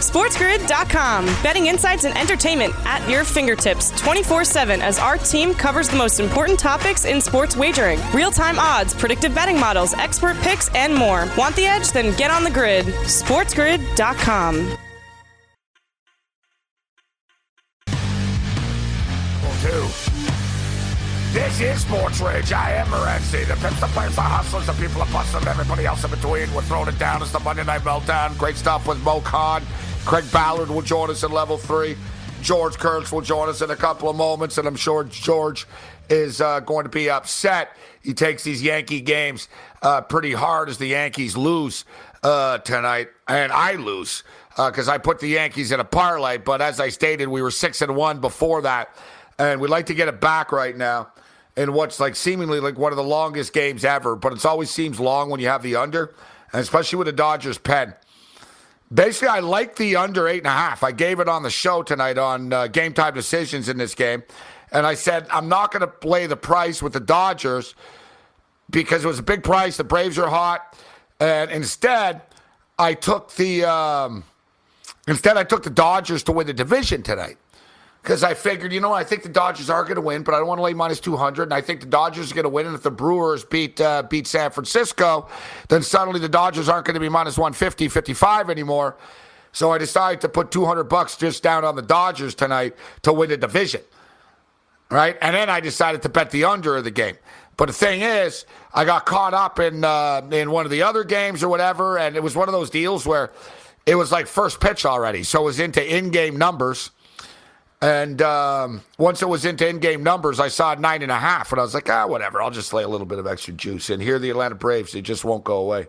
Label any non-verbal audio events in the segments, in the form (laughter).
SportsGrid.com. Betting insights and entertainment at your fingertips 24 7 as our team covers the most important topics in sports wagering real time odds, predictive betting models, expert picks, and more. Want the edge? Then get on the grid. SportsGrid.com. Two. This is Sports Rage. I am Morency. The pimps, the players, the hustlers, the people that bust them, everybody else in between. We're throwing it down. It's the Monday Night Meltdown. Great stuff with Mo Khan. Craig Ballard will join us in level three. George Kurtz will join us in a couple of moments, and I'm sure George is uh, going to be upset. He takes these Yankee games uh, pretty hard as the Yankees lose uh, tonight, and I lose because I put the Yankees in a parlay. But as I stated, we were six and one before that, and we'd like to get it back right now in what's like seemingly like one of the longest games ever. But it always seems long when you have the under, and especially with the Dodgers pen. Basically, I like the under eight and a half. I gave it on the show tonight on uh, game time decisions in this game. And I said, I'm not going to play the price with the Dodgers because it was a big price. The Braves are hot. And instead, I took the um, instead I took the Dodgers to win the division tonight because I figured, you know, I think the Dodgers are going to win, but I don't want to lay minus 200. And I think the Dodgers are going to win. And if the Brewers beat uh, beat San Francisco, then suddenly the Dodgers aren't going to be minus 150, 55 anymore. So I decided to put 200 bucks just down on the Dodgers tonight to win the division. Right? And then I decided to bet the under of the game. But the thing is, I got caught up in uh, in one of the other games or whatever, and it was one of those deals where it was like first pitch already, so it was into in-game numbers. And um, once it was into in-game numbers, I saw nine and a half, and I was like, ah, whatever. I'll just lay a little bit of extra juice in. Here, the Atlanta Braves, they just won't go away.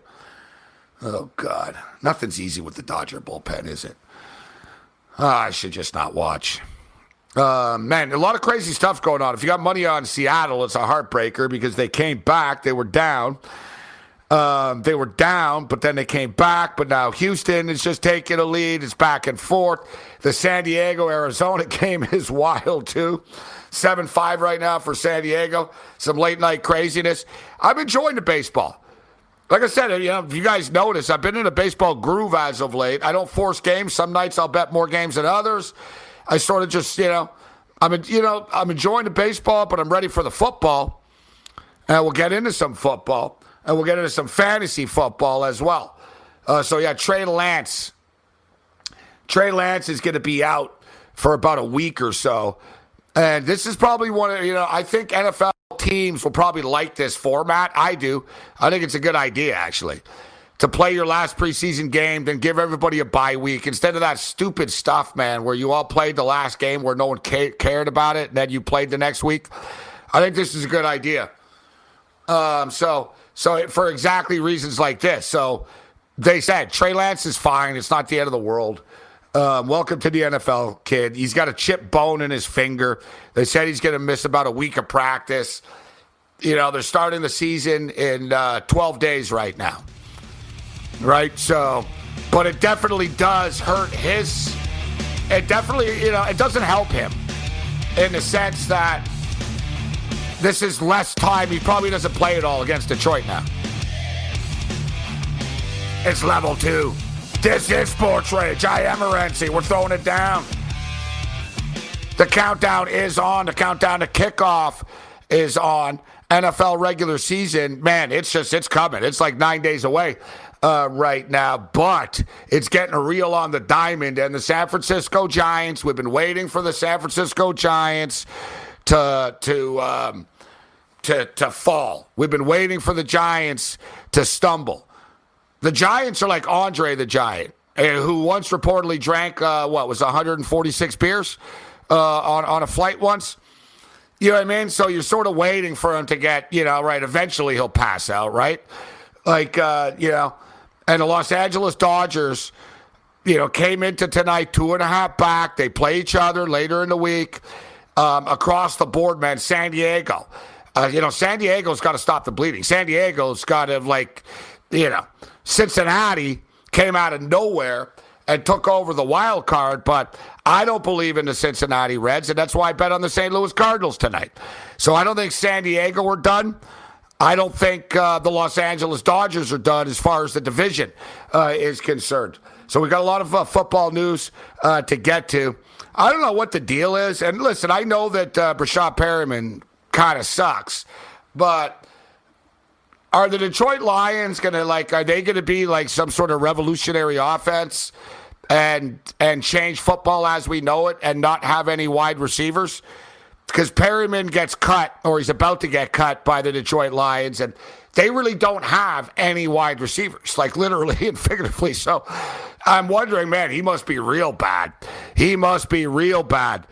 Oh God, nothing's easy with the Dodger bullpen, is it? Oh, I should just not watch. Uh, man, a lot of crazy stuff going on. If you got money on Seattle, it's a heartbreaker because they came back. They were down. Um, they were down, but then they came back. But now Houston is just taking a lead. It's back and forth. The San Diego Arizona (laughs) game is wild too. 7 5 right now for San Diego. Some late night craziness. I'm enjoying the baseball. Like I said, you know, if you guys notice, I've been in a baseball groove as of late. I don't force games. Some nights I'll bet more games than others. I sort of just, you know, I'm, you know, I'm enjoying the baseball, but I'm ready for the football. And we'll get into some football, and we'll get into some fantasy football as well. Uh, so yeah, Trey Lance. Trey Lance is going to be out for about a week or so, and this is probably one of you know I think NFL teams will probably like this format. I do. I think it's a good idea actually to play your last preseason game, then give everybody a bye week instead of that stupid stuff, man, where you all played the last game where no one ca- cared about it, and then you played the next week. I think this is a good idea. Um, so, so for exactly reasons like this, so they said Trey Lance is fine. It's not the end of the world. Um, welcome to the NFL, kid. He's got a chip bone in his finger. They said he's going to miss about a week of practice. You know, they're starting the season in uh, 12 days right now right? So, but it definitely does hurt his. It definitely, you know, it doesn't help him in the sense that this is less time. He probably doesn't play at all against Detroit now. It's level two. This is Sports Rage. I am Renzi. We're throwing it down. The countdown is on. The countdown to kickoff is on. NFL regular season, man, it's just, it's coming. It's like nine days away uh, right now, but it's getting real on the diamond. And the San Francisco Giants, we've been waiting for the San Francisco Giants to to um, to to fall. We've been waiting for the Giants to stumble. The Giants are like Andre the Giant, eh, who once reportedly drank uh, what was 146 beers uh, on on a flight once. You know what I mean? So you're sort of waiting for him to get, you know, right. Eventually he'll pass out, right? Like, uh, you know, and the Los Angeles Dodgers, you know, came into tonight two and a half back. They play each other later in the week. Um, across the board, man, San Diego. Uh, you know, San Diego's got to stop the bleeding. San Diego's got to, like, you know, Cincinnati came out of nowhere and took over the wild card, but I don't believe in the Cincinnati Reds, and that's why I bet on the St. Louis Cardinals tonight. So I don't think San Diego are done. I don't think uh, the Los Angeles Dodgers are done as far as the division uh, is concerned. So we got a lot of uh, football news uh, to get to. I don't know what the deal is. And listen, I know that uh, Breshad Perriman kind of sucks, but are the Detroit Lions to like? Are they to be like some sort of revolutionary offense and and change football as we know it and not have any wide receivers? Because Perriman gets cut or he's about to get cut by the Detroit Lions and they really don't have any wide receivers, like literally and figuratively. So I'm wondering, man, he must be real bad. He must be real bad.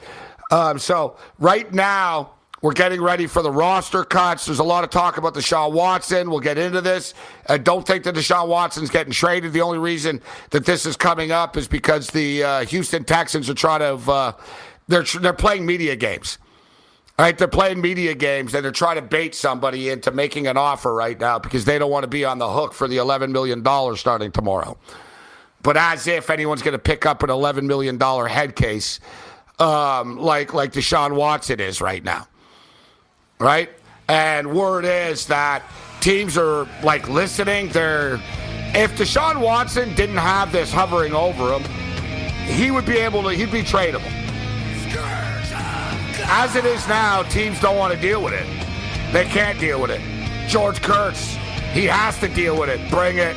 Um, so right now, we're getting ready for the roster cuts. There's a lot of talk about Deshaun Watson. We'll get into this. I don't think that Deshaun Watson's getting traded. The only reason that this is coming up is because the uh, Houston Texans are trying to uh, they're they're playing media games. Right, they're playing media games and they're trying to bait somebody into making an offer right now because they don't want to be on the hook for the $11 million starting tomorrow. But as if anyone's going to pick up an $11 million head case um, like, like Deshaun Watson is right now. Right? And word is that teams are like listening. They're, if Deshaun Watson didn't have this hovering over him, he would be able to, he'd be tradable. As it is now, teams don't want to deal with it. They can't deal with it. George Kurtz, he has to deal with it. Bring it.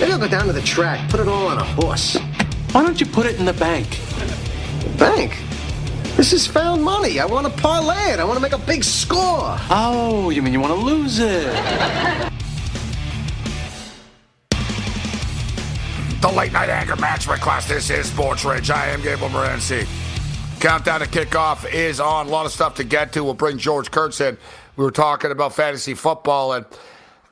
Maybe I'll go down to the track, put it all on a horse. Why don't you put it in the bank? The bank? This is found money. I want to parlay it. I want to make a big score. Oh, you mean you want to lose it? The late night anger matchment class. This is Sports Rage. I am Gable Morency. Countdown to kickoff is on. A lot of stuff to get to. We'll bring George Kurtz in. We were talking about fantasy football and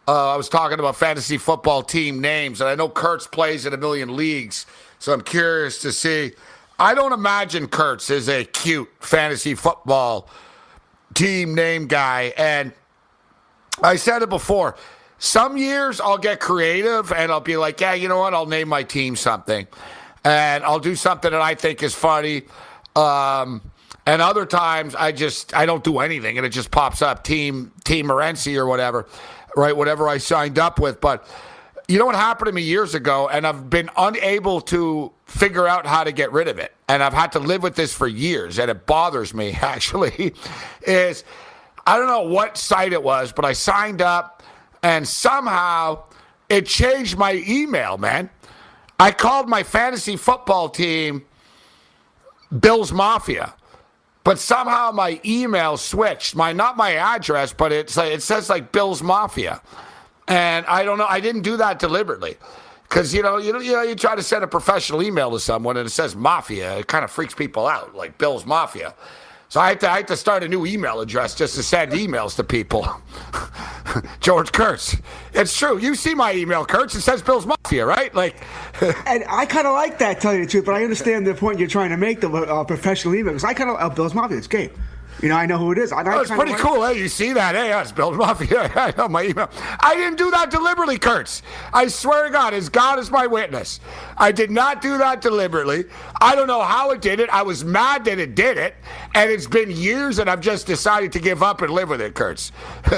uh, I was talking about fantasy football team names, and I know Kurtz plays in a million leagues, so I'm curious to see. I don't imagine Kurtz is a cute fantasy football team name guy, and I said it before. Some years I'll get creative and I'll be like, yeah, you know what? I'll name my team something, and I'll do something that I think is funny. Um, and other times I just I don't do anything, and it just pops up team Team Morency or whatever right? Whatever I signed up with. But you know what happened to me years ago, and I've been unable to figure out how to get rid of it. And I've had to live with this for years, and it bothers me (laughs) actually. is I don't know what site it was, but I signed up, and somehow it changed my email, man. I called my fantasy football team Bills Mafia. But somehow my email switched. My not my address, but it's it says like Bill's Mafia, and I don't know. I didn't do that deliberately, because you know you you know you try to send a professional email to someone and it says Mafia. It kind of freaks people out, like Bill's Mafia. So I had, to, I had to start a new email address just to send emails to people. (laughs) George Kurtz. It's true. You see my email, Kurtz. It says Bill's Mafia, right? Like, (laughs) and I kind of like that, tell you the truth. But I understand the point you're trying to make, the uh, professional email, because I kind of uh, Bill's Mafia. It's Gabe. You know, I know who it is. I, oh, it's pretty like cool. Hey, you see that? Hey, that's Bill Mafia. I know my email. I didn't do that deliberately, Kurtz. I swear to God, as God is my witness, I did not do that deliberately. I don't know how it did it. I was mad that it did it, and it's been years, and I've just decided to give up and live with it, Kurtz. (laughs)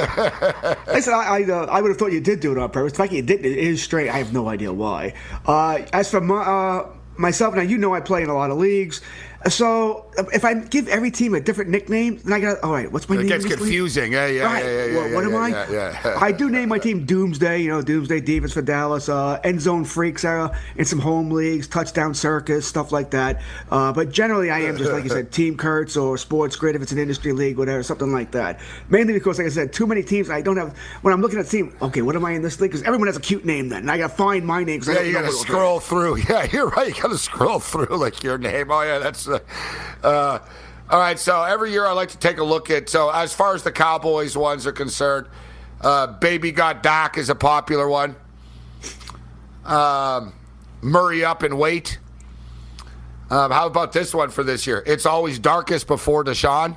Listen, I I, uh, I, would have thought you did do it on purpose. The fact you didn't it is straight. I have no idea why. Uh, as for my, uh, myself, now you know I play in a lot of leagues So if I give every team a different nickname, then I got all right. What's my It name? gets confusing. Yeah, yeah, Right. yeah, yeah, Well, yeah, what am yeah, I? I do name my team Doomsday. You know, Doomsday Divas for Dallas, uh, End Zone Freaks uh, in some home leagues, Touchdown Circus, stuff like that. Uh, but generally, I am just like you said, (laughs) Team Kurtz or Sports Grid if it's an industry league, whatever, something like that. Mainly because, like I said, too many teams. I don't have when I'm looking at the team. Okay, what am I in this league? Because everyone has a cute name. Then and I got to find my name. Yeah, you got to what it'll be. scroll through. (laughs) Yeah, you're right. You got to scroll through like your name. Oh yeah, that's. Uh, (laughs) uh, all right. So every year I like to take a look at. So as far as the Cowboys ones are concerned, uh, Baby Got Dak is a popular one. Um, Murray up and wait. Um, how about this one for this year? It's always darkest before Deshaun.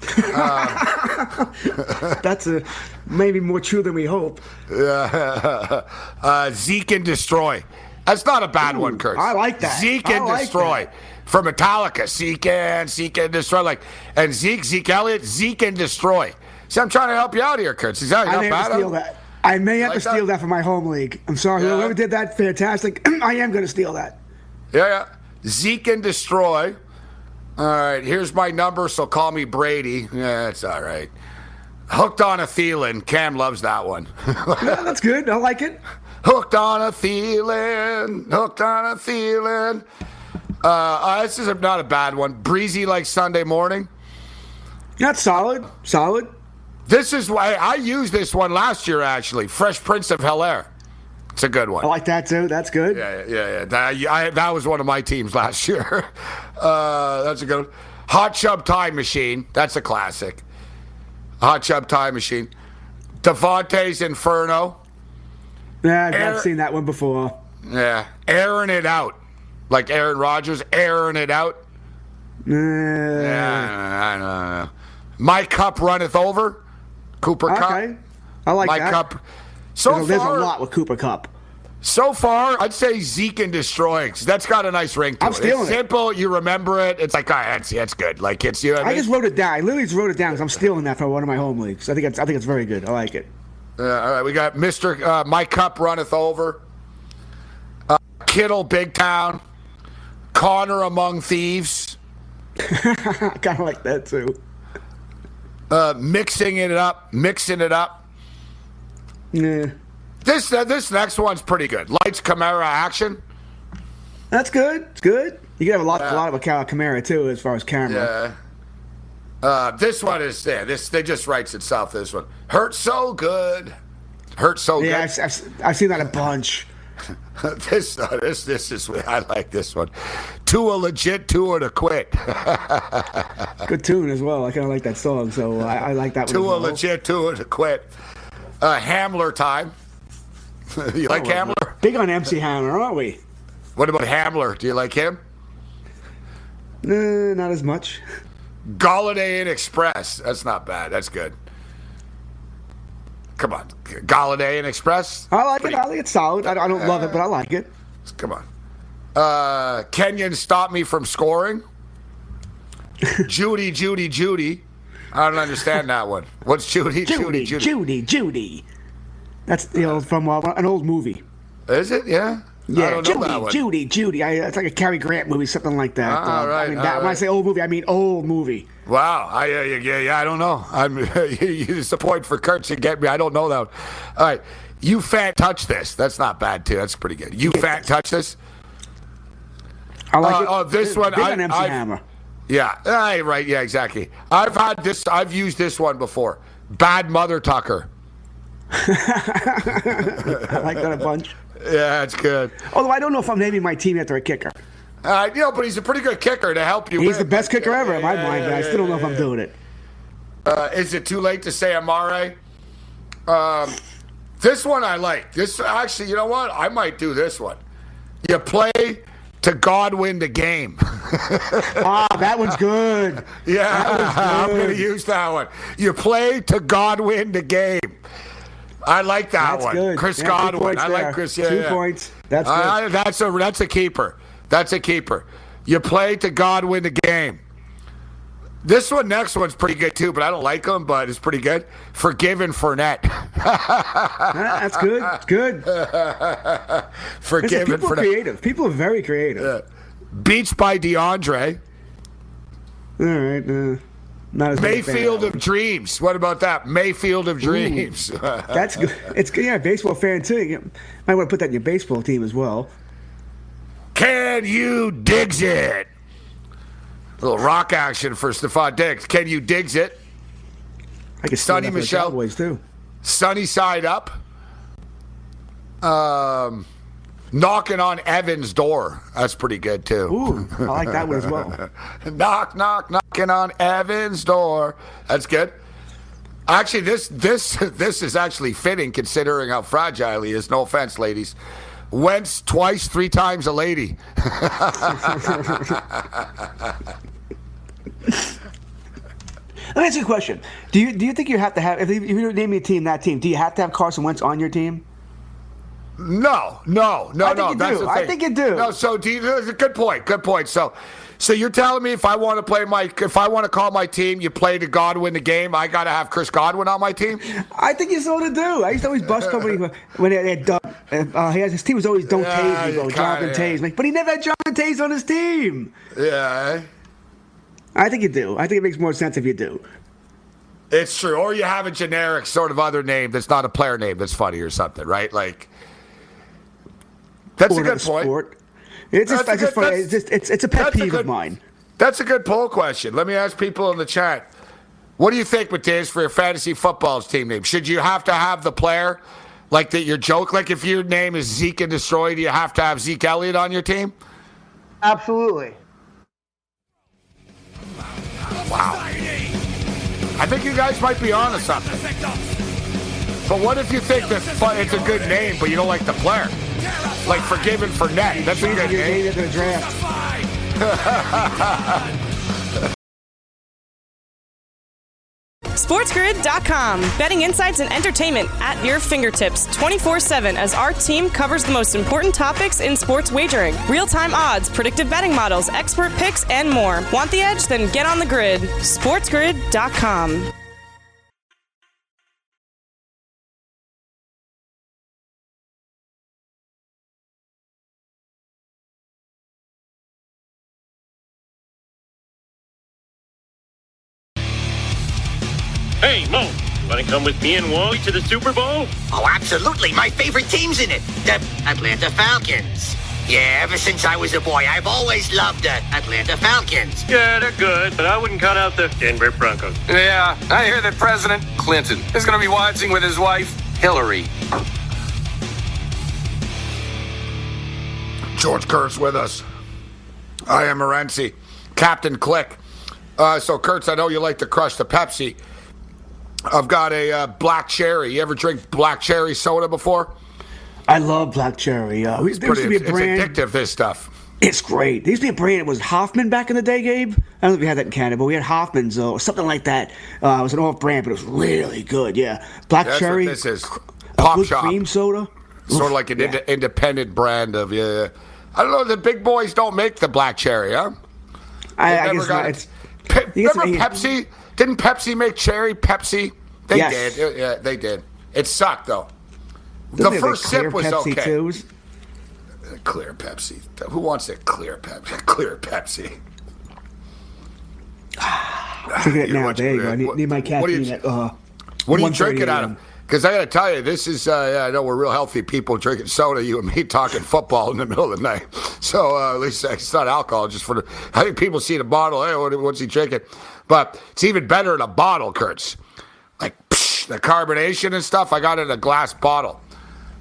(laughs) That's a maybe more true than we hope. (laughs) uh, Zeke and Destroy. That's not a bad Ooh, one, Kurt. I like that. Zeke I and like Destroy. that. For Metallica, Zeke and Zeke and Destroy. Like and Zeke, Zeke Elliott, Zeke and Destroy. See, I'm trying to help you out here, Kurt. Is that I may have to steal that. I may have Like to steal that? that? for my home league. I'm sorry, Yeah. whoever did that, fantastic. (clears throat) I am going to steal that. Yeah, yeah. Zeke and Destroy. All right, here's my number, so call me Brady. Yeah, it's all right. Hooked on a feeling. Cam loves that one. (laughs) Yeah, that's good. I like it. Hooked on a feeling. Hooked on a feeling. Uh, uh, this is not a bad one. Breezy like Sunday morning. That's solid. Solid. This is why I used this one last year, actually. Fresh Prince of Hell Air. It's a good one. I like that too. That's good. Yeah, yeah, yeah. That, I, that was one of my teams last (laughs) year. Uh, that's a good one. Hot Chub Time Machine. That's a classic. Hot Chub Time Machine. Davante's Inferno. Yeah, I've, I've seen that one before. Yeah. Airing it out. Like Aaron Rodgers, airing it out. Yeah, I don't know. My cup runneth over. Cooper Kupp. okay. I like My that. cup. So There's, there's far, a lot with Cooper Kupp. so far, I'd say Zeke and Destroy. 'cause That's got a nice ring to I'm it. stealing it's it. simple. You remember it. It's like, all right, that's, that's good. Like, it's you. Know I mean? just wrote it down. I literally just wrote it down because I'm stealing that for one of my home leagues. I think it's I think it's very good. I like it. Uh, all right, we got Mr. Uh, My Cup Runneth Over. Uh, Kittle Big Town. Conner Among Thieves. (laughs) I kind of like that too. Uh, mixing it up. Mixing it up. Yeah, This uh, this next one's pretty good. Lights Kamara action. that's good. It's good. You can have a lot, Yeah. a lot of a Kamara too, as far as camera. Yeah. Uh, this one is there. This they just writes itself. This one hurts so good. Hurts so Yeah, good. I've, I've, I've seen that a bunch. (laughs) this uh, this this is I like this one. To a legit tour to quit. (laughs) Good tune as well. I kind of like that song, so I, I like that one. to as a well. legit tour to quit. Uh, Hamler time. (laughs) you like Hamler? Big on MC Hammer, aren't we? What about Hamler? Do you like him? Nah, not as much. Golladay and Express. That's not bad. That's good. Come on, Golladay and Express. I like Pretty- it. I think it's solid. I, I don't love it, but I like it. Come on. Uh, Kenyon stopped me from scoring. (laughs) Judy, Judy, Judy. I don't understand that one. What's Judy, Judy, Judy, Judy? Judy, Judy. That's the old from uh, an old movie. Is it? Yeah. I Yeah, Judy. Judy, Judy. I, it's like a Cary Grant movie, something like that. Ah, Uh, right, I mean, that, when I say old movie, I mean old movie. Wow. I uh, yeah, yeah, I don't know. I'm (laughs) it's a point for Kurt to get me. I don't know that. One. All right. You fat touch this. That's not bad too. That's pretty good. You fat touch this. I like Uh, it. oh, this one, Big I- MC I've- Hammer. Yeah. Aye, right. Yeah. Exactly. I've had this. I've used this one before. Bad mother tucker. (laughs) I like that a bunch. (laughs) Yeah, it's good. Although I don't know if I'm naming my team after a kicker. Uh, you know, but he's a pretty good kicker to help you. He's win. the best kicker ever in my Yeah, mind, but I still don't know if I'm doing it. Uh, is it too late to say Amari? Um, this one I like. This actually, you know what? I might do this one. You play to God win the game. (laughs) Ah, that one's good. yeah, (laughs) I'm going to good. use that one. You play to God win the game. I like that That's one, good. Chris Yeah, Godwin. I there. like Chris. Yeah, Two yeah. points. That's good. I- that's a that's a keeper. That's a keeper. You play to God win the game. This one, next one's pretty good too, but I don't like them. But it's pretty good. Forgiven Fournette. (laughs) That's good. It's good. (laughs) Listen, Forgiven people are creative. People are very creative. Beats by DeAndre. All right. Uh, not as big a fan Mayfield of Dreams. What about that? Mayfield of Dreams. one. (laughs) That's good. It's good. Yeah, baseball fan too. You might want to put that in your baseball team as well. Can you digs it? A little rock action for Stefon Diggs. Can you digs it? I could Sony steal that for the Michel. Cowboys too. Sunny side up. Um, knocking on Evan's door. That's pretty good too. Ooh, I like that one as well. (laughs) knock, knock, knocking on Evan's door. That's good. Actually, this this (laughs) this is actually fitting considering how fragile he is. No offense, ladies. Wentz twice, three times a lady. (laughs) Let me ask you a question. Do you do you think you have to have if you, name me a team that team? Do you have to have Carson Wentz on your team? No, no, no, I think no. you that's do. the I think you do. No, so do you, that's a good point. Good point. So, so you're telling me if I want to play my, if I want to call my team, you play to Godwin the game. I got to have Chris Godwin on my team. I think you sort of do. I used to always bust somebody when they had Doug. Uh, he has, his team was always don't Yeah, bro. Jonathan yeah. Like, but he never had Jonathan Taze on his team. Yeah, I think you do. I think it makes more sense if you do. it's true. Or you have a generic sort of other name that's not a player name that's funny or something, right? Like, that's Or a good point. sport. It's just, That's a it's just good- funny. that's- It's just it's it's a pet that's a peeve good- of mine. That's a good poll question. Let me ask people in the chat. What do you think, Mateus, for your fantasy football's team name? Should you have to have the player like that? Your joke, like if your name is Zeke and Destroy, do you have to have Zeke Elliott on your team? Absolutely. Wow. I think you guys might be onto something. But what if you think that fu- it's a good name, but you don't like the player? Like Forgiven Fournette. That's a Your good name name. into the draft. SportsGrid.com. Betting insights and entertainment at your fingertips 24 7 as our team covers the most important topics in sports wagering real time odds, predictive betting models, expert picks, and more. Want the edge? Then get on the grid. SportsGrid.com. Hey, Mo, want to come with me and Wally to the Super Bowl? Oh, absolutely. My favorite team's in it. The Atlanta Falcons. Yeah, ever since I was a boy, I've always loved the Atlanta Falcons. Yeah, they're good, but I wouldn't cut out the Denver Broncos. Yeah, I hear that President Clinton is going to be watching with his wife, Hillary. George Kurtz with us. I am Morency. Captain Click. Uh, so, Kurtz, I know you like to crush the Pepsi. I've got a uh, black cherry. You ever drink black cherry soda before? I love black cherry. Uh, we, there used to be a it's brand. addictive, this stuff. It's great. There used to be a brand. It was Hoffman back in the day, Gabe. I don't know if we had that in Canada, but we had Hoffman's uh, or something like that. Uh, it was an off brand, but it was really good. Yeah, black That's cherry. what this is. Pop shop. cream soda. Sort of like an yeah. inde- independent brand of, yeah. I don't know, the big boys don't make the black cherry, huh? I, They I never guess got not. it. It's, Pe- remember Pepsi? Didn't Pepsi make cherry Pepsi? They Yes. did. Yeah, they did. It sucked though. the it have, like, first sip was Pepsi okay. Too? Clear Pepsi. Who wants a clear Pepsi? (laughs) Clear Pepsi. Drink it now. There you go. I need, need my what do you- caffeine at uh, What are you 1:30 drinking out of? Because I got to tell you, this is, uh, yeah, I know we're real healthy people drinking soda, you and me (laughs) talking football in the middle of the night. So uh, at least it's not alcohol, just for the, I think people see the bottle, hey, what, what's he drinking? But it's even better in a bottle, Kurtz. Like psh, the carbonation and stuff, I got it in a glass bottle.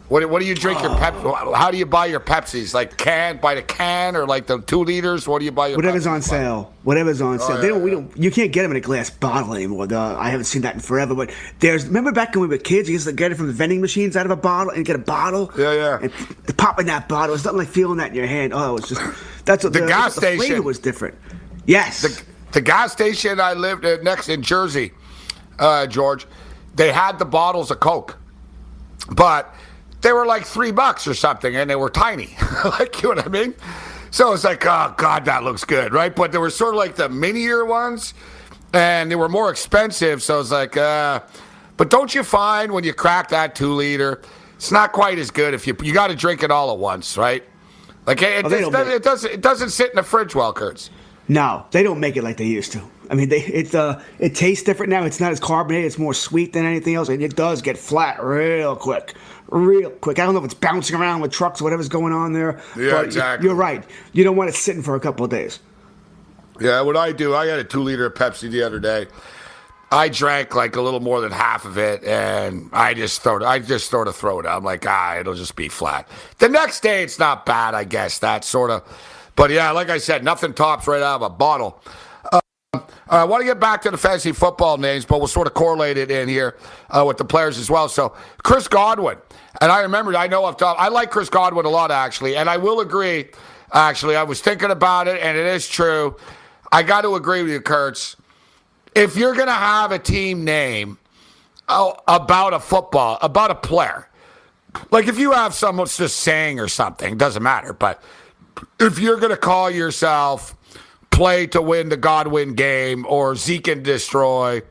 What, what do you drink your Pep? How do you buy your Pepsis? Like can by the can or like the two liters? What do you buy your Whatever's Pepsis on by? sale. Whatever's on sale. yeah, they don't. We don't. You can't get them in a glass bottle anymore. The, I haven't seen that in forever. But there's. Remember back when we were kids, you used to get it from the vending machines out of a bottle and get a bottle. Yeah, yeah. And p- pop in that bottle. It's nothing like feeling that in your hand. Oh, it's just. That's what The gas the flavor station. was different. Yes. the, the gas station I lived at next in Jersey, uh, George, they had the bottles of Coke, but they were like three bucks or something, and they were tiny. (laughs) like you know what I mean? So it's like, oh god, that looks good, right? But they were sort of like the minier ones, and they were more expensive. So it's like, uh, but don't you find when you crack that two liter, it's not quite as good if you you got to drink it all at once, right? Like it, Oh, it, doesn't, it doesn't it doesn't sit in the fridge well, Kurtz. No, they don't make it like they used to. I mean, they it uh it tastes different now. It's not as carbonated. It's more sweet than anything else, and it does get flat real quick, real quick. I don't know if it's bouncing around with trucks or whatever's going on there. Yeah, but exactly. You're right. You don't want it sitting for a couple of days. Yeah, what I do, I had a two liter of Pepsi the other day. I drank like a little more than half of it, and I just throw it. I just sort of throw it out. I'm like, ah, it'll just be flat. The next day, it's not bad, I guess. That sort of, but yeah, like I said, nothing tops right out of a bottle. Uh, I want to get back to the fantasy football names, but we'll sort of correlate it in here uh, with the players as well. So Chris Godwin, and I remembered, I know I've talked. I like Chris Godwin a lot actually, and I will agree. Actually, I was thinking about it, and it is true. I got to agree with you, Kurtz. If you're going to have a team name oh, about a football, about a player, like if you have someone just saying or something, doesn't matter. But if you're going to call yourself play to win the Godwin game or Zeke and destroy,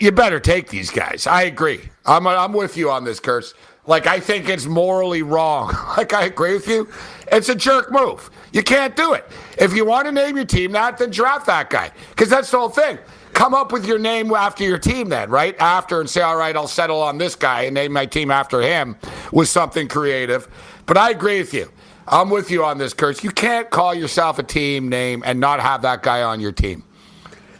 you better take these guys. I agree. I'm, I'm with you on this, Kurtz. Like, I think it's morally wrong. (laughs) Like, I agree with you. It's a jerk move. You can't do it. If you want to name your team that, then draft that guy. Because that's the whole thing. Come up with your name after your team, then, right? After and say, all right, I'll settle on this guy and name my team after him with something creative. But I agree with you. I'm with you on this, Kurtz. You can't call yourself a team name and not have that guy on your team.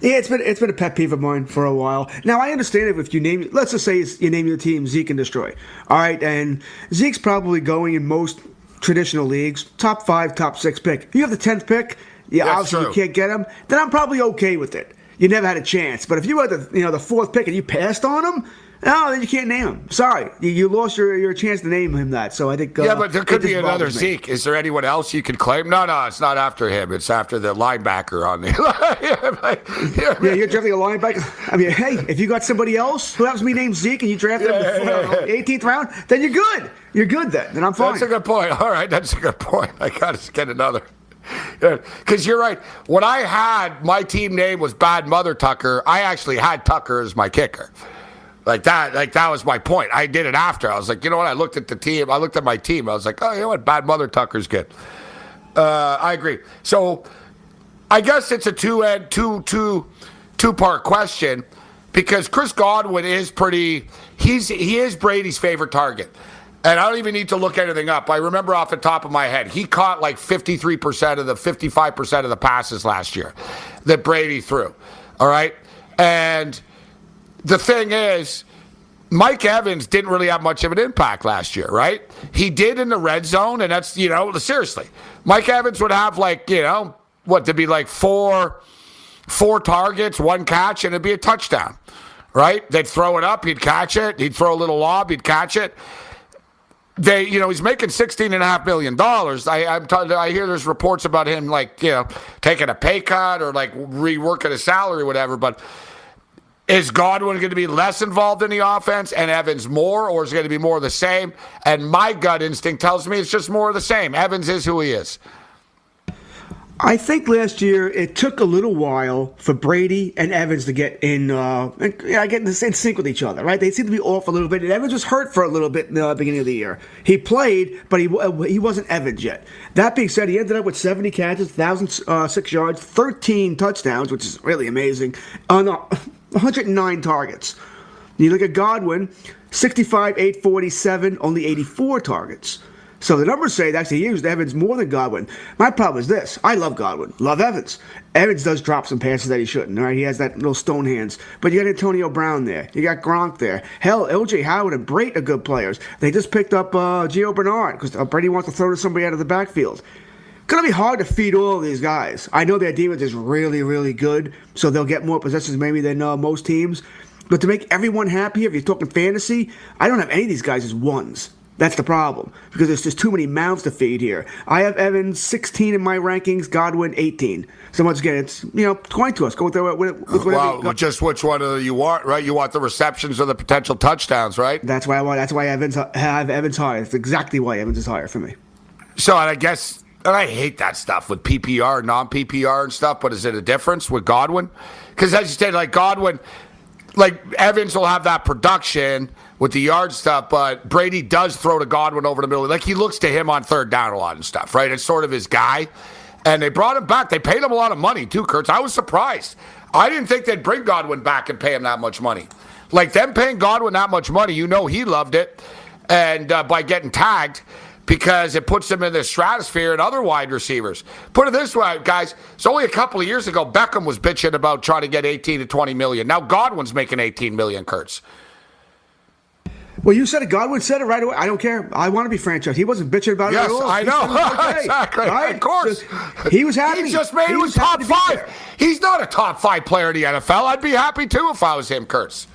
Yeah, it's been it's been a pet peeve of mine for a while. Now I understand if, if you name let's just say you name your team Zeke and Destroy. All right, and Zeke's probably going in most traditional leagues top five, top six pick. You have the tenth pick, yeah, That's obviously true. you can't get him. Then I'm probably okay with it. You never had a chance. But if you had the you know the fourth pick and you passed on him, no, then you can't name him. Sorry, you, you lost your, your chance to name him that. So I think uh, Yeah, but there could be another. Zeke. Is there anyone else you could claim? No, no, it's not after him. It's after the linebacker on the. (laughs) Yeah, you're drafting a linebacker. I mean, hey, if you got somebody else who happens to be named Zeke and you draft him Yeah, yeah, yeah. 18th round, then you're good. You're good then. Then I'm fine. That's a good point. (laughs) All right, that's a good point. I got to get another. Because you're right. When I had my team name was Bad Mother Tucker, I actually had Tucker as my kicker. Like that, like that was my point. I did it after. I was like, you know what? I looked at the team. I looked at my team. I was like, oh, you know what? Bad Mother Tucker's good. Uh, I agree. So I guess it's a two end, two two two part question because Chris Godwin is pretty. He's he is Brady's favorite target, and I don't even need to look anything up. I remember off the top of my head, he caught like fifty three percent of the fifty five percent of the passes last year that Brady threw. All right, and the thing is. Mike Evans didn't really have much of an impact last year, right? He did in the red zone, and that's, you know, seriously. Mike Evans would have like, you know, what to be like four four targets, one catch, and it'd be a touchdown. Right? They'd throw it up, he'd catch it, he'd throw a little lob, he'd catch it. They, you know, he's making sixteen and a half million dollars. I, I'm t- I hear there's reports about him like, you know, taking a pay cut or like reworking his salary whatever, but is Godwin going to be less involved in the offense and Evans more, or is it going to be more of the same? And my gut instinct tells me it's just more of the same. Evans is who he is. I think last year it took a little while for Brady and Evans to get in, uh, get in, sync with each other, right? They seemed to be off a little bit, and Evans was hurt for a little bit in the beginning of the year. He played, but he uh, he wasn't Evans yet. That being said, he ended up with 70 catches, 1,006 yards, 13 touchdowns, which is really amazing, on uh, 109 targets. You look at Godwin, 65, 847, only 84 targets. So the numbers say that actually he used Evans more than Godwin. My problem is this: I love Godwin, love Evans. Evans does drop some passes that he shouldn't. Right, he has that little stone hands. But you got Antonio Brown there, you got Gronk there. Hell, O.J. Howard and Brate are good players. They just picked up uh, Gio Bernard because uh, Brady wants to throw to somebody out of the backfield. Gonna be hard to feed all of these guys. I know their defense is really, really good, so they'll get more possessions maybe than uh, most teams. But to make everyone happy, if you're talking fantasy, I don't have any of these guys as ones. That's the problem because there's just too many mouths to feed here. I have Evans 16 in my rankings, Godwin 18. So once again, it's you know coin to us. Go with, the, with, with. Well, just which one of you want, right? You want the receptions or the potential touchdowns, right? That's why I want. That's why Evans have Evans higher. That's exactly why Evans is higher for me. So, and I guess, and I hate that stuff with PPR, non PPR, and stuff. But is it a difference with Godwin? Because as you said, like Godwin, like Evans will have that production with the yard stuff, but Brady does throw to Godwin over the middle. Like he looks to him on third down a lot and stuff, right? It's sort of his guy. And they brought him back. They paid him a lot of money too, Kurtz. I was surprised. I didn't think they'd bring Godwin back and pay him that much money. Like them paying Godwin that much money, you know he loved it, and uh, by getting tagged because it puts him in the stratosphere and other wide receivers. Put it this way, guys. It's only a couple of years ago Beckham was bitching about trying to get 18 to 20 million. Now Godwin's making 18 million, Kurtz. Well, you said it. Godwin said it right away. I don't care. I want to be franchised. He wasn't bitching about yes, it at all. I He know. it okay, exactly. right? Of course. So he was happy. He just made He him was top to five. He's not a top five player in the NFL. I'd be happy too if I was him, Kurtz.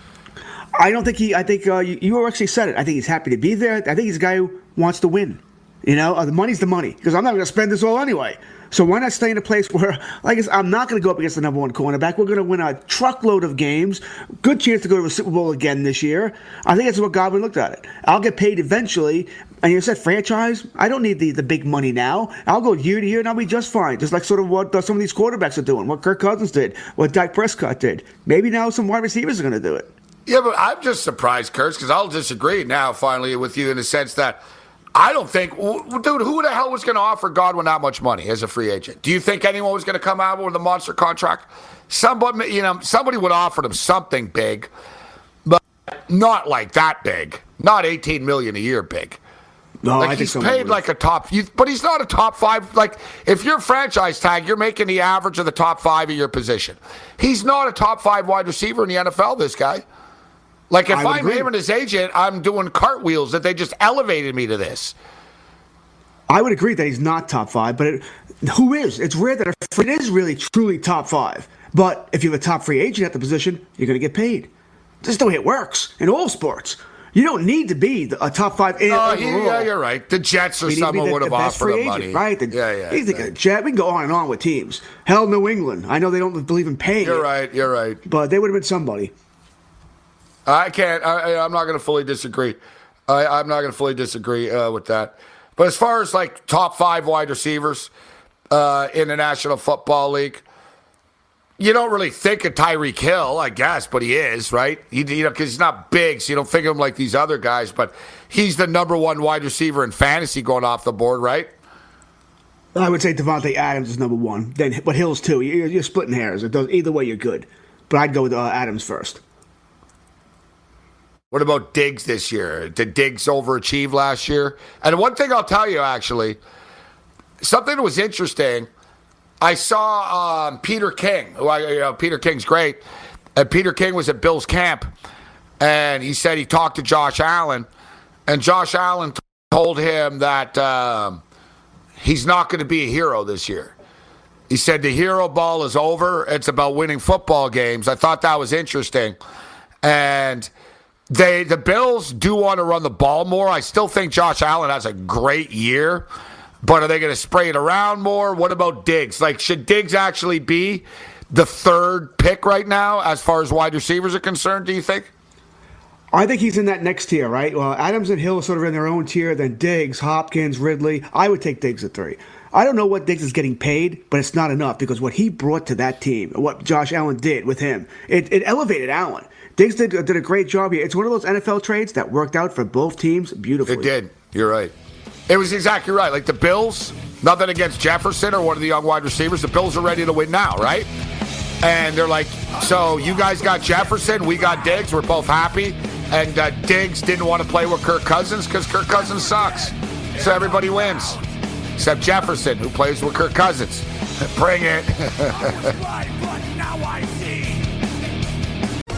I don't think he. I think uh, you, you actually said it. I think he's happy to be there. I think he's a guy who wants to win. You know, uh, the money's the money because I'm not going to spend this all anyway. So why not stay in a place (laughs) where, like, I'm not going to go up against the number one cornerback. We're going to win a truckload of games. Good chance to go to a Super Bowl again this year. I think that's what Godwin looked at it. I'll get paid eventually. And you said franchise. I don't need the, the big money now. I'll go year to year and I'll be just fine. Just like sort of what uh, some of these quarterbacks are doing, what Kirk Cousins did, what Dak Prescott did. Maybe now some wide receivers are going to do it. Yeah, but I'm just surprised, Kurtz, because I'll disagree now finally with you in the sense that I don't think, dude, who the hell was going to offer Godwin that much money as a free agent? Do you think anyone was going to come out with a monster contract? Somebody, you know, somebody would offer him something big, but not like that big. Not 18 million a year big. No, like I think he's paid would. like a top, but he's not a top five. Like if you're franchise tag, you're making the average of the top five of your position. He's not a top five wide receiver in the NFL. This guy. Like if I'm agree. him and his agent, I'm doing cartwheels that they just elevated me to this. I would agree that he's not top five, but it, who is? It's rare that a free it is really truly top five. But if you have a top free agent at the position, you're going to get paid. This is the way it works in all sports. You don't need to be a top five. in- Oh, overall. yeah, you're right. The Jets or You need to someone would have offered him agent, money, right? The, yeah, yeah. you think a Jet? We can go on and on with teams. Hell, New England. I know they don't believe in paying. You're it, right. You're right. but they would have been somebody. I can't. I, I'm not going to fully disagree. I, I'm not going to fully disagree uh, with that. But as far as like top five wide receivers uh, in the National Football League, you don't really think of Tyreek Hill, I guess, but he is right. He, you know, because he's not big, so you don't think of him like these other guys. But he's the number one wide receiver in fantasy going off the board, right? I would say Davante Adams is number one. Then, but Hills too. You're, you're splitting hairs. It does, either way, you're good. But I'd go with uh, Adams first. What about Diggs this year? Did Diggs overachieve last year? And one thing I'll tell you, actually, something that was interesting. I saw um, Peter King. Who I, you know, Peter King's great. And Peter King was at Bill's camp, and he said he talked to Josh Allen, and Josh Allen told him that um, he's not going to be a hero this year. He said the hero ball is over. It's about winning football games. I thought that was interesting, and they the Bills do want to run the ball more. I still think Josh Allen has a great year, but are they going to spray it around more? What about Diggs? Like, should Diggs actually be the third pick right now as far as wide receivers are concerned? Do you think? I think he's in that next tier, right? Well, Adams and Hill are sort of in their own tier. Then Diggs, Hopkins, Ridley. I would take Diggs at three. I don't know what Diggs is getting paid, but it's not enough because what he brought to that team, what Josh Allen did with him, it, it elevated Allen. Diggs did, did a great job here. It's one of those NFL trades that worked out for both teams beautifully. It did. You're right. It was exactly right. Like the Bills, nothing against Jefferson or one of the young wide receivers. The Bills are ready to win now, right? And they're like, so you guys got Jefferson, we got Diggs, we're both happy. And uh, Diggs didn't want to play with Kirk Cousins because Kirk Cousins sucks. So everybody wins. Except Jefferson, who plays with Kirk Cousins. (laughs) Bring it. (laughs)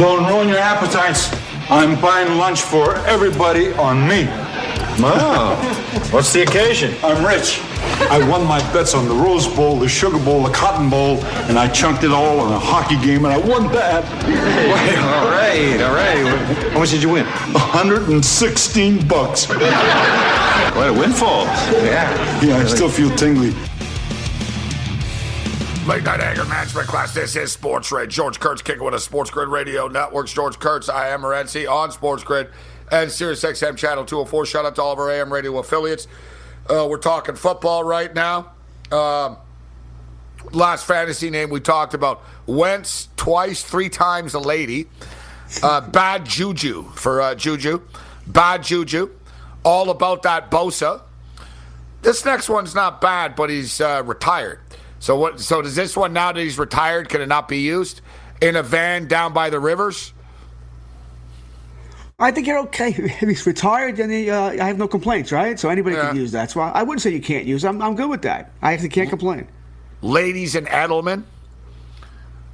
Don't ruin your appetites. I'm buying lunch for everybody on me. Wow. What's the occasion? I'm rich. I won my bets on the Rose Bowl, the Sugar Bowl, the Cotton Bowl, and I chunked it all on a hockey game, and I won that. all right, all right. How much did you win? 116 bucks. What a windfall. Yeah. Yeah, I still feel tingly. Late night anger management class. This is Sports Grid. George Kurtz kicking with a Sports Grid Radio Networks. George Kurtz, I am Morency on Sports Grid and Sirius XM Channel 204. Shout out to all of our AM radio affiliates. Uh, we're talking football right now. Uh, last fantasy name we talked about Wentz twice, three times a lady. Uh, bad juju for uh, Juju. Bad juju. All about that Bosa. This next one's not bad, but he's uh, retired. So what? So does this one now that he's retired, can it not be used in a van down by the rivers? I think you're okay. (laughs) If he's retired, then he, uh, I have no complaints, right? So anybody Yeah. can use that. So I, wouldn't say you can't use. it. I'm, I'm good with that. I actually can't complain. Ladies and Edelman.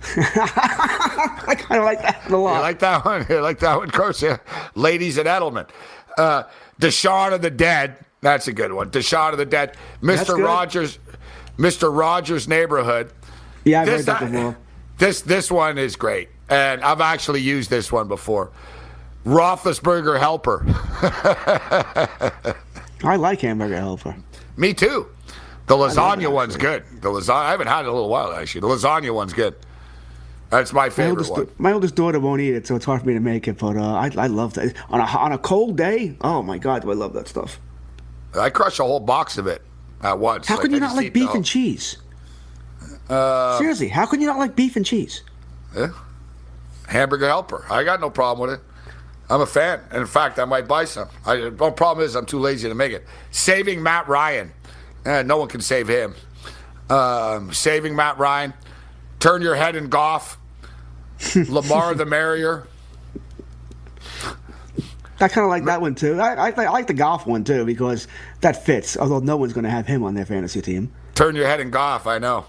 (laughs) I kind of like that a You lot. like that one? You like that one, (laughs) Curse? Yeah. Ladies and Edelman. Uh, Deshaun of the Dead. That's a good one. Deshaun of the Dead. Mr. Rogers. Mr. Rogers' neighborhood. yeah, I've This, heard that before. (laughs) this this one is great, and I've actually used this one before. Roethlisberger helper. (laughs) I like hamburger helper. Me too. The lasagna one's good. The lasagna. I haven't had it in a little while actually. The lasagna one's good. That's my My favorite oldest, one. my oldest daughter won't eat it, so it's hard for me to make it. But uh, I, I love that on a on a cold day. Oh my god, do I love that stuff? I crush a whole box of it at once. How can you I not like beef and cheese? Uh, Seriously, how can you not like beef and cheese? Yeah. Hamburger helper. I got no problem with it. I'm a fan. And in fact, I might buy some. I, the problem is I'm too lazy to make it. Saving Matt Ryan. Eh, no one can save him. Um, saving Matt Ryan. Turn your head in golf. (laughs) Lamar the merrier. I kind of like that one too. I, I, I like the golf one too because that fits. Although no one's going to have him on their fantasy team. Turn your head in golf. I know.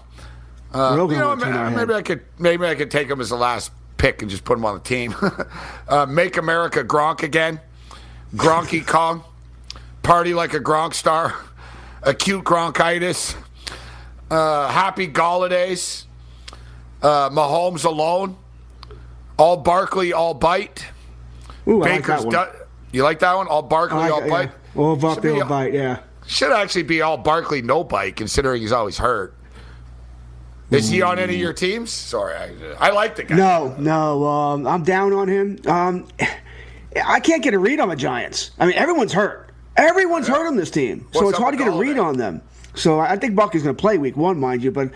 Uh, you know, turn our ma- head. maybe I could maybe I could take him as the last pick and just put him on the team. (laughs) uh, make America Gronk again. Gronky (laughs) Kong. Party like a Gronk star. Acute bronchitis. Uh, happy Holidays. Uh, Mahomes alone. All Barkley, all bite. Ooh, I like that one. done. You like that one? All Barkley, like all that, bite. yeah. All Barkley, all bite. Yeah. should actually be all Barkley, no bite, considering he's always hurt. Is he on any of your teams? Sorry, I, I like the guy. No, no, um, I'm down on him. Um, I can't get a read on the Giants. I mean, everyone's hurt. Everyone's hurt on this team, so it's hard to get a read on them. So I think Bucky's going to play Week One, mind you, but.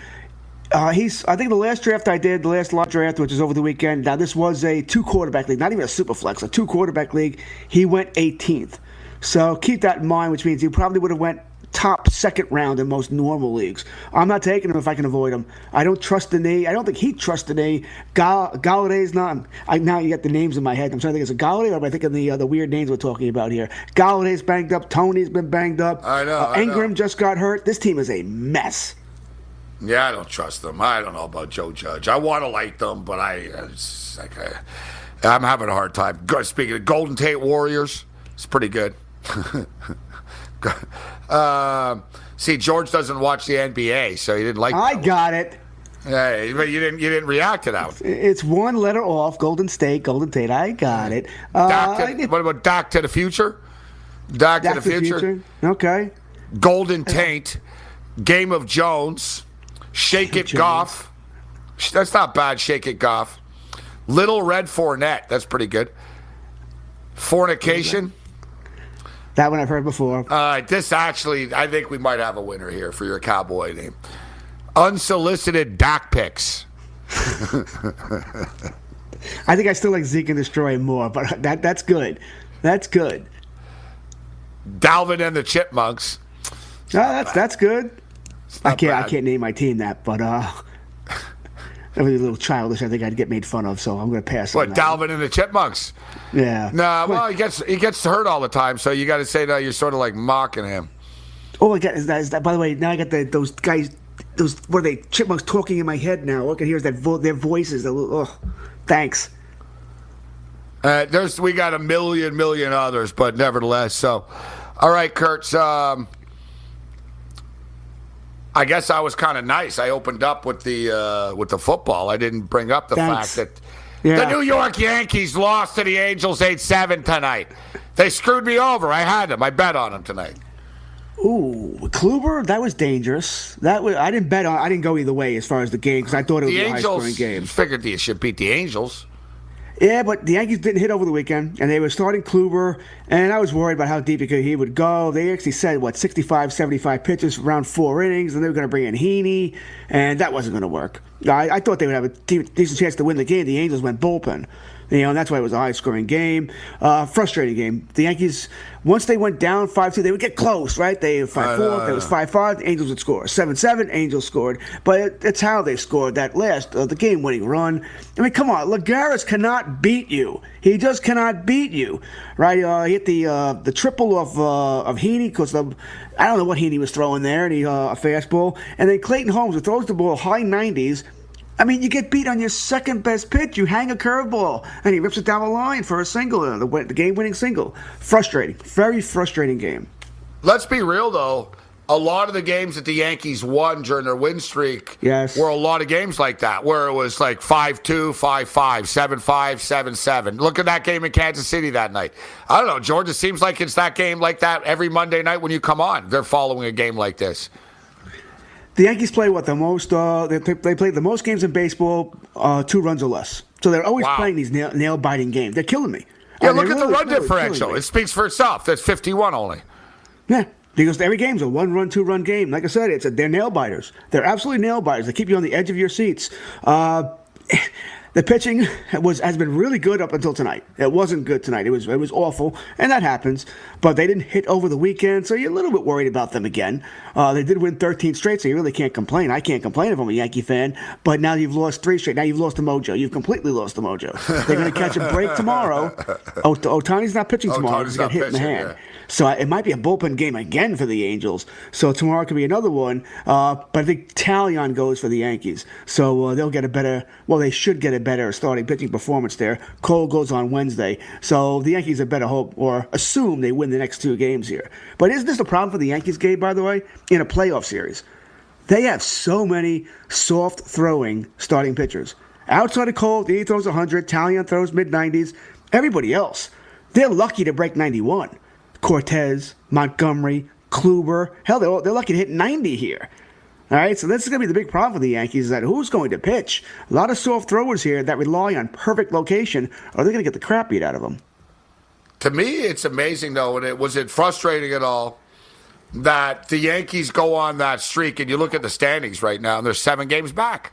Uh, he's. I think the last draft I did, the last lot draft, which is over the weekend. Now this was a two quarterback league, not even a super flex, a two quarterback league. He went 18th. So keep that in mind, which means he probably would have went top second round in most normal leagues. I'm not taking him if I can avoid him. I don't trust the knee. I don't think he trusts the knee. Gall- Golladay's not. I now you get the names in my head. I'm trying to think. Is it Golladay or am I thinking the uh, the weird names we're talking about here? Golladay's banged up. Toney's been banged up. I know, Uh, I know. Ingram just got hurt. This team is a mess. Yeah, I don't trust them. I don't know about Joe Judge. I want to like them, but I, it's like I, I'm having a hard time. Speaking of Golden Tate Warriors, it's pretty good. (laughs) um, see, George doesn't watch the NBA, so he didn't like. I got it. Yeah, but you didn't. You didn't react to that. one. It's one letter off. Golden State, Golden Tate. I got it. Uh, I to, what about Dak to the future? Dak, Back to the future. Okay. Golden Taint, Game of Jones, Shake It Goff. That's not bad. Shake It Goff. Little Red Fournette. That's pretty good. Fornication. That one I've heard before. All right, this actually, I think we might have a winner here for your cowboy name. Unsolicited Dak picks. (laughs) I think I still like Zeke and Destroy more, but (laughs) that that's good. That's good. Dalvin and the Chipmunks. No, that's that's good. I can't I can't name my team that, but uh, (laughs) that was a little childish. I think I'd get made fun of, so I'm going to pass. What, on that. Dalvin and the Chipmunks? Yeah. Nah, well, he gets he gets hurt all the time, so you got to say that you're sort of like mocking him. Oh, I got is that, is that. By the way, now I got the, those guys. Those what are they? Chipmunks talking in my head now. All I can hear is that vo- their voices. Little- oh, thanks. Uh, there's we got a million million others, but nevertheless. So, All right, Kurtz. Um, I guess I was kind of nice. I opened up with the uh, with the football. I didn't bring up the Thanks. fact that Yeah. the New York Yankees lost to the Angels eight seven tonight. They screwed me over. I had them. I bet on them tonight. Ooh, Kluber, that was dangerous. That was I didn't bet on. I didn't go either way as far as the game because I thought it would The be a high scoring game. figured you should beat the Angels. Yeah, but the Yankees didn't hit over the weekend, and they were starting Kluber, and I was worried about how deep he would go. They actually said, what, 65, 75 pitches, around four innings, and they were going to bring in Heaney, and that wasn't going to work. I, I thought they would have a decent chance to win the game. The Angels went bullpen. You know, and that's why it was a high scoring game. Uh, frustrating game. The Yankees, once they went down 5 2, they would get close, right? They 5 4, if it was 5 5, the Angels would score. 7 7, Angels scored. But it, it's how they scored that last, uh, the game winning run. I mean, come on, Lagares cannot beat you. He just cannot beat you, right? Uh, he hit the uh, the triple of uh, of Heaney because I don't know what Heaney was throwing there, and he uh, a fastball, and then Clayton Holmes who throws the ball high 90s. I mean, you get beat on your second best pitch. You hang a curveball, and he rips it down the line for a single, uh, the, win- the game-winning single. Frustrating, very frustrating game. Let's be real though. A lot of the games that the Yankees won during their win streak Yes. were a lot of games like that, where it was like 5 2, 5 5, 7 5, 7 7. Look at that game in Kansas City that night. I don't know, George. It seems like it's that game like that every Monday night when you come on. They're following a game like this. The Yankees play what the most? Uh, they, play- they play the most games in baseball, uh, two runs or less. So they're always Wow. playing these nail, biting games. They're killing me. Yeah, Uh, look at the run really differential. It speaks for itself. That's 51 only. Yeah, because every game's a one-run, two-run game. Like I said, it's a, they're nail biters. They're absolutely nail biters. They keep you on the edge of your seats. (laughs) The pitching was has been really good up until tonight. It wasn't good tonight. It was it was awful, and that happens. But they didn't hit over the weekend, so you're a little bit worried about them again. Uh, they did win 13 straight, so you really can't complain. I can't complain if I'm a Yankee fan. But now you've lost three straight. Now you've lost the mojo. You've completely lost the mojo. They're going to catch a break tomorrow. (laughs) Oh, Ohtani's not pitching tomorrow. Ohtani's He's got hit in the hand. yeah. So it might be a bullpen game again for the Angels. So tomorrow could be another one. Uh, but I think Taillon goes for the Yankees. So uh, they'll get a better, well, they should get a better starting pitching performance there. Cole goes on Wednesday. So the Yankees have better hope or assume they win the next two games here. But isn't this a problem for the Yankees, Gabe, by the way, in a playoff series? They have so many soft throwing starting pitchers. Outside of Cole, he throws 100. Taillon throws mid 90s. Everybody else, they're lucky to break 91. Cortes, Montgomery, Kluber. Hell, they're, they're lucky to hit 90 here. All right, so this is going to be the big problem for the Yankees is that who's going to pitch? A lot of soft throwers here that rely on perfect location, or they're going to get the crap beat out of them. To me, it's amazing though, and it was it frustrating at all that the Yankees go on that streak, and you look at the standings right now, and they're seven games back.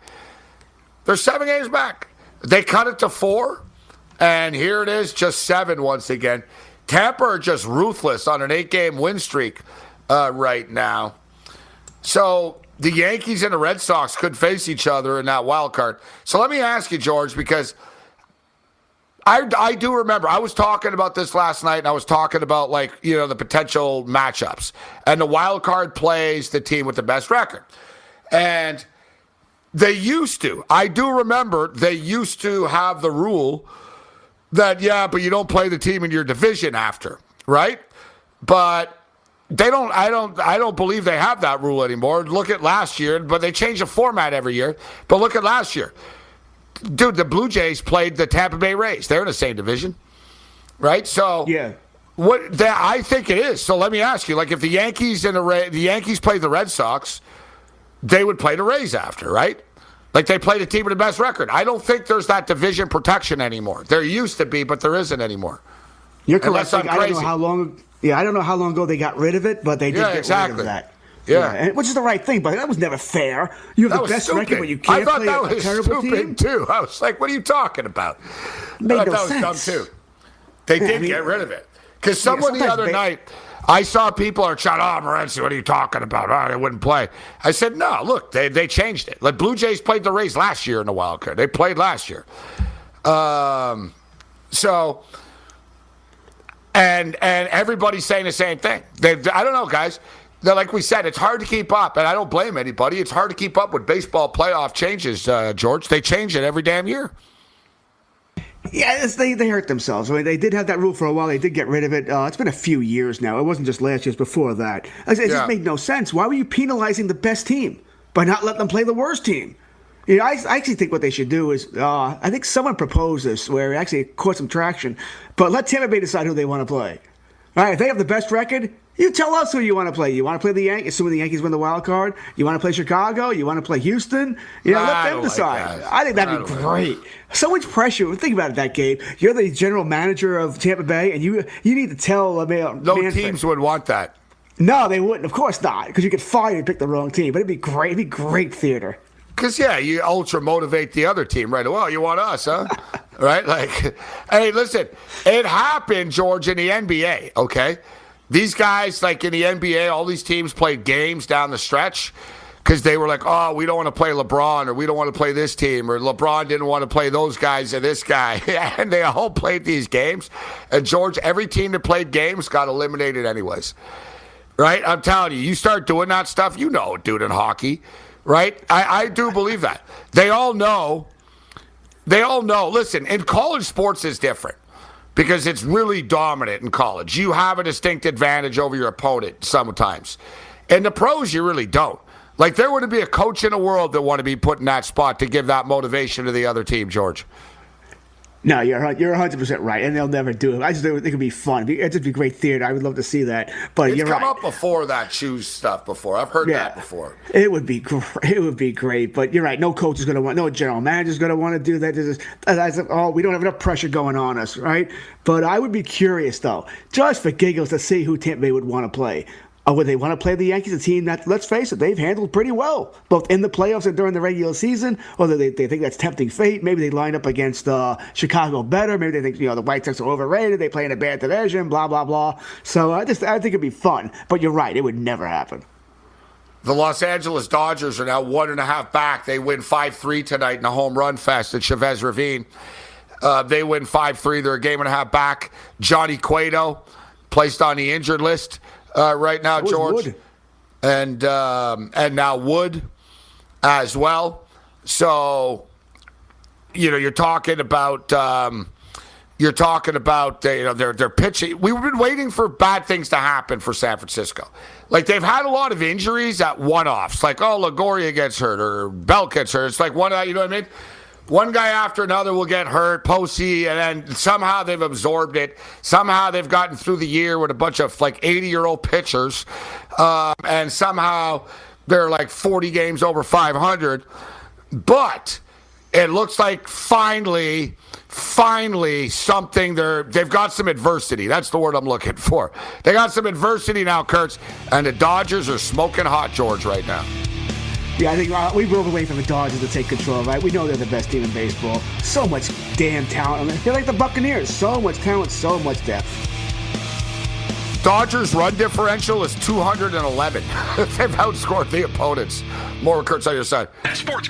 They're seven games back. They cut it to four, and here it is, just seven once again. Tampa are just ruthless on an eight-game win streak uh, right now. So the Yankees and the Red Sox could face each other in that wild card. So let me ask you, George, because I, I do remember I was talking about this last night, and I was talking about like you know the potential matchups and the wild card plays the team with the best record, and they used to. I do remember they used to have the rule that yeah, but you don't play the team in your division after, right? But they don't. I don't. I don't believe they have that rule anymore. Look at last year, but they change the format every year. But look at last year dude, the Blue Jays played the Tampa Bay Rays. They're in the same division, right? So Yeah. what that I think it is. So let me ask you: like, if the Yankees and the Ra- the Yankees played the Red Sox, they would play the Rays after, right? Like they played a team with the best record. I don't think there's that division protection anymore. There used to be, but there isn't anymore. You're correct. I don't know how long. Yeah, I don't know how long ago they got rid of it, but they did Yeah, get exactly. rid of that. Yeah. and, which is the right thing, but that was never fair. You have That the best stupid. record, but you can't thought play that was a terrible stupid team. too. I was like, "What are you talking about?" Made I thought no that was dumb sense. too. They Yeah, did I mean- get rid of it because someone the other night I saw people are shouting, "Oh, Morency, what are you talking about? Oh, they wouldn't play." I said, "No, look, they they changed it. Like Blue Jays played the Rays last year in the wild card. They played last year. Um, so." And and everybody's saying the same thing. They, I don't know, guys. They're, like we said, it's hard to keep up, and I don't blame anybody. It's hard to keep up with baseball playoff changes, uh, George. They change it every damn year. Yeah, they, they hurt themselves. I mean, they did have that rule for a while. They did get rid of it. Uh, it's been a few years now. It wasn't just last year's before that. It yeah. just made no sense. Why were you penalizing the best team by not letting them play the worst team? You know, I, I actually think what they should do is, uh, I think someone proposed this where it actually caught some traction, but let Tampa Bay decide who they want to play. All right, if they have the best record, you tell us who you want to play. You want to play the Yankees, assuming the Yankees win the wild card. You want to play Chicago. You want to play Houston. You know, let them decide. Like I think that'd be great. Like so much pressure. Think about it, that game. You're the general manager of Tampa Bay, and you you need to tell. I mean, no man, teams would want that. No, they wouldn't. Of course not, because you could fire and pick the wrong team. But it'd be great. It'd be great theater. Because yeah, you ultra motivate the other team right Well, you want us, huh? (laughs) right? Like, (laughs) hey, listen, it happened, George, in the NBA. Okay, these guys, like in the NBA, all these teams played games down the stretch because they were like, oh, we don't want to play LeBron or we don't want to play this team or LeBron didn't want to play those guys and this guy. (laughs) and they all played these games. And George, every team that played games got eliminated anyways. Right? I'm telling you, you start doing that stuff, you know, dude, in hockey. Right? I, I do believe that. They all know. They all know. Listen, in college sports is different because it's really dominant in college. You have a distinct advantage over your opponent sometimes. In the pros, you really don't. Like there wouldn't be a coach in the world that want to be put in that spot to give that motivation to the other team, George. No, you're you're 100 percent right, and they'll never do it. I just think it could be fun. It'd just be great theater. I would love to see that. But it's you're come right. up before that shoes stuff before. I've heard yeah, that before. It would be great. (laughs) It would be great. But you're right. No coach is going to want. No general manager is going to want to do that. Just, as, oh, we don't have enough pressure going on us, right? But I would be curious though, just for giggles, to see who Tampa Bay would want to play. Or would they want to play the Yankees, a team that, let's face it, they've handled pretty well, both in the playoffs and during the regular season? Or they, they think that's tempting fate. Maybe they line up against uh, Chicago better. Maybe they think you know the White Sox are overrated. They play in a bad division. Blah blah blah. So I just I think it'd be fun. But you're right, it would never happen. The Los Angeles Dodgers are now one and a half back. They win 5 3 tonight in a home run fest at Chavez Ravine. Uh, they win 5 3. They're a game and a half back. Johnny Cueto placed on the injured list uh, right now, George, Wood. and um, and now Wood as well. So, you know, you're talking about. Um, you're talking about uh, you know they're they're pitching. We've been waiting for bad things to happen for San Francisco. Like they've had a lot of injuries at one-offs. Like oh, Longoria gets hurt or Bell gets hurt. It's like one. You know what I mean? One guy after another will get hurt, Posey, and then somehow they've absorbed it. Somehow they've gotten through the year with a bunch of like 80 year old pitchers, um, and somehow they're like 40 games over 500. But it looks like finally, finally something they're they've got some adversity. That's the word I'm looking for. They got some adversity now, Kurtz, and the Dodgers are smoking hot, George, right now. Yeah, I think uh, we will away from the Dodgers to take control, right? We know they're the best team in baseball. So much damn talent. They're like the Buccaneers. So much talent, so much depth. Dodgers run differential is 211. (laughs) They've outscored the opponents. More Kurtz on your side. Sports.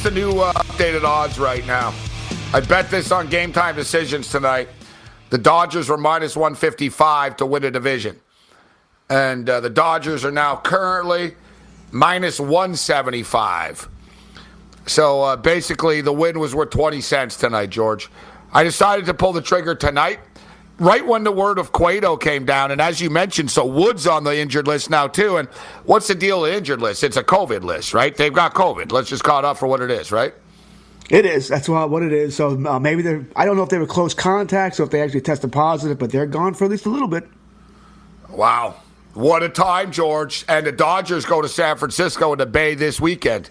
what's the new uh, updated odds right now? I bet this on game time decisions tonight. The Dodgers were minus 155 to win a division. And uh, the Dodgers are now currently minus 175. So uh, basically, the win was worth 20 cents tonight, George. I decided to pull the trigger tonight right when the word of Cueto came down, and as you mentioned, so Woods on the injured list now too. And what's the deal with the injured list? It's a COVID list, right? They've got COVID. Let's just call it up for what it is, right? It is. That's what it is. So uh, maybe they're. I don't know if they were close contacts or if they actually tested positive, but they're gone for at least a little bit. Wow, what a time, George! And the Dodgers go to San Francisco in the Bay this weekend.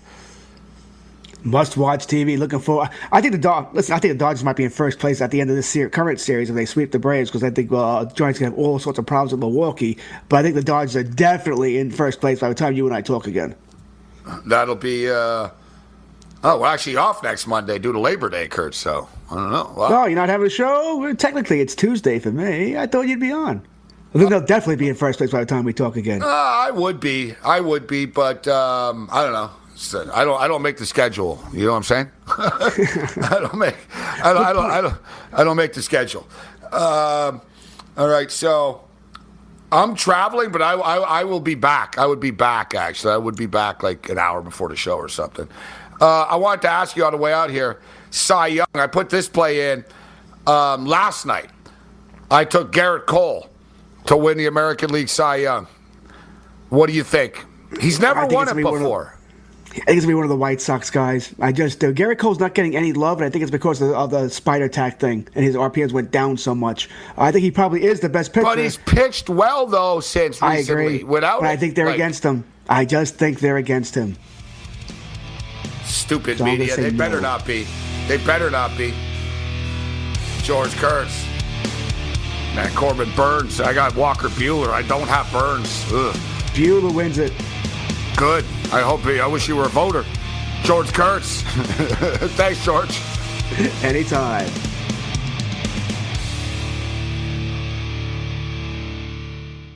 Must watch TV. Looking for. I think the dog. Listen, I think the Dodgers might be in first place at the end of this ser- current series if they sweep the Braves because I think uh, Giants gonna have all sorts of problems with Milwaukee. But I think the Dodgers are definitely in first place by the time you and I talk again. That'll be. Uh, oh, we're actually off next Monday due to Labor Day, Kurt. So I don't know. Well, No, you're not having a show. Technically, it's Tuesday for me. I thought you'd be on. I think they'll definitely be in first place by the time we talk again. Uh, I would be, I would be, but um, I don't know. So, I don't, I don't make the schedule. You know what I'm saying? (laughs) I don't make, I don't, I don't, I don't, I don't make the schedule. Um, all right, so I'm traveling, but I, I, I will be back. I would be back actually. I would be back like an hour before the show or something. Uh, I wanted to ask you on the way out here, Cy Young. I put this play in um, last night. I took Gerrit Cole to win the American League Cy Young. What do you think? He's never won it gonna be one of- before. I think it's gonna be one of the White Sox guys. I just uh, Gerrit Cole's not getting any love, and I think it's because of, of the Spider Tack thing, and his RPMs went down so much. I think he probably is the best pitcher. But he's pitched well though since I recently. agree. Without but I think they're like, against him. I just think they're against him. Stupid So media. They better no. not be. They better not be. George Kurtz. Matt Corbin Burnes. I got Walker Buehler. I don't have Burnes. Ugh. Buehler wins it. Good. I hope. He, I wish you were a voter. George Kurtz. (laughs) (laughs) Thanks, George. Anytime.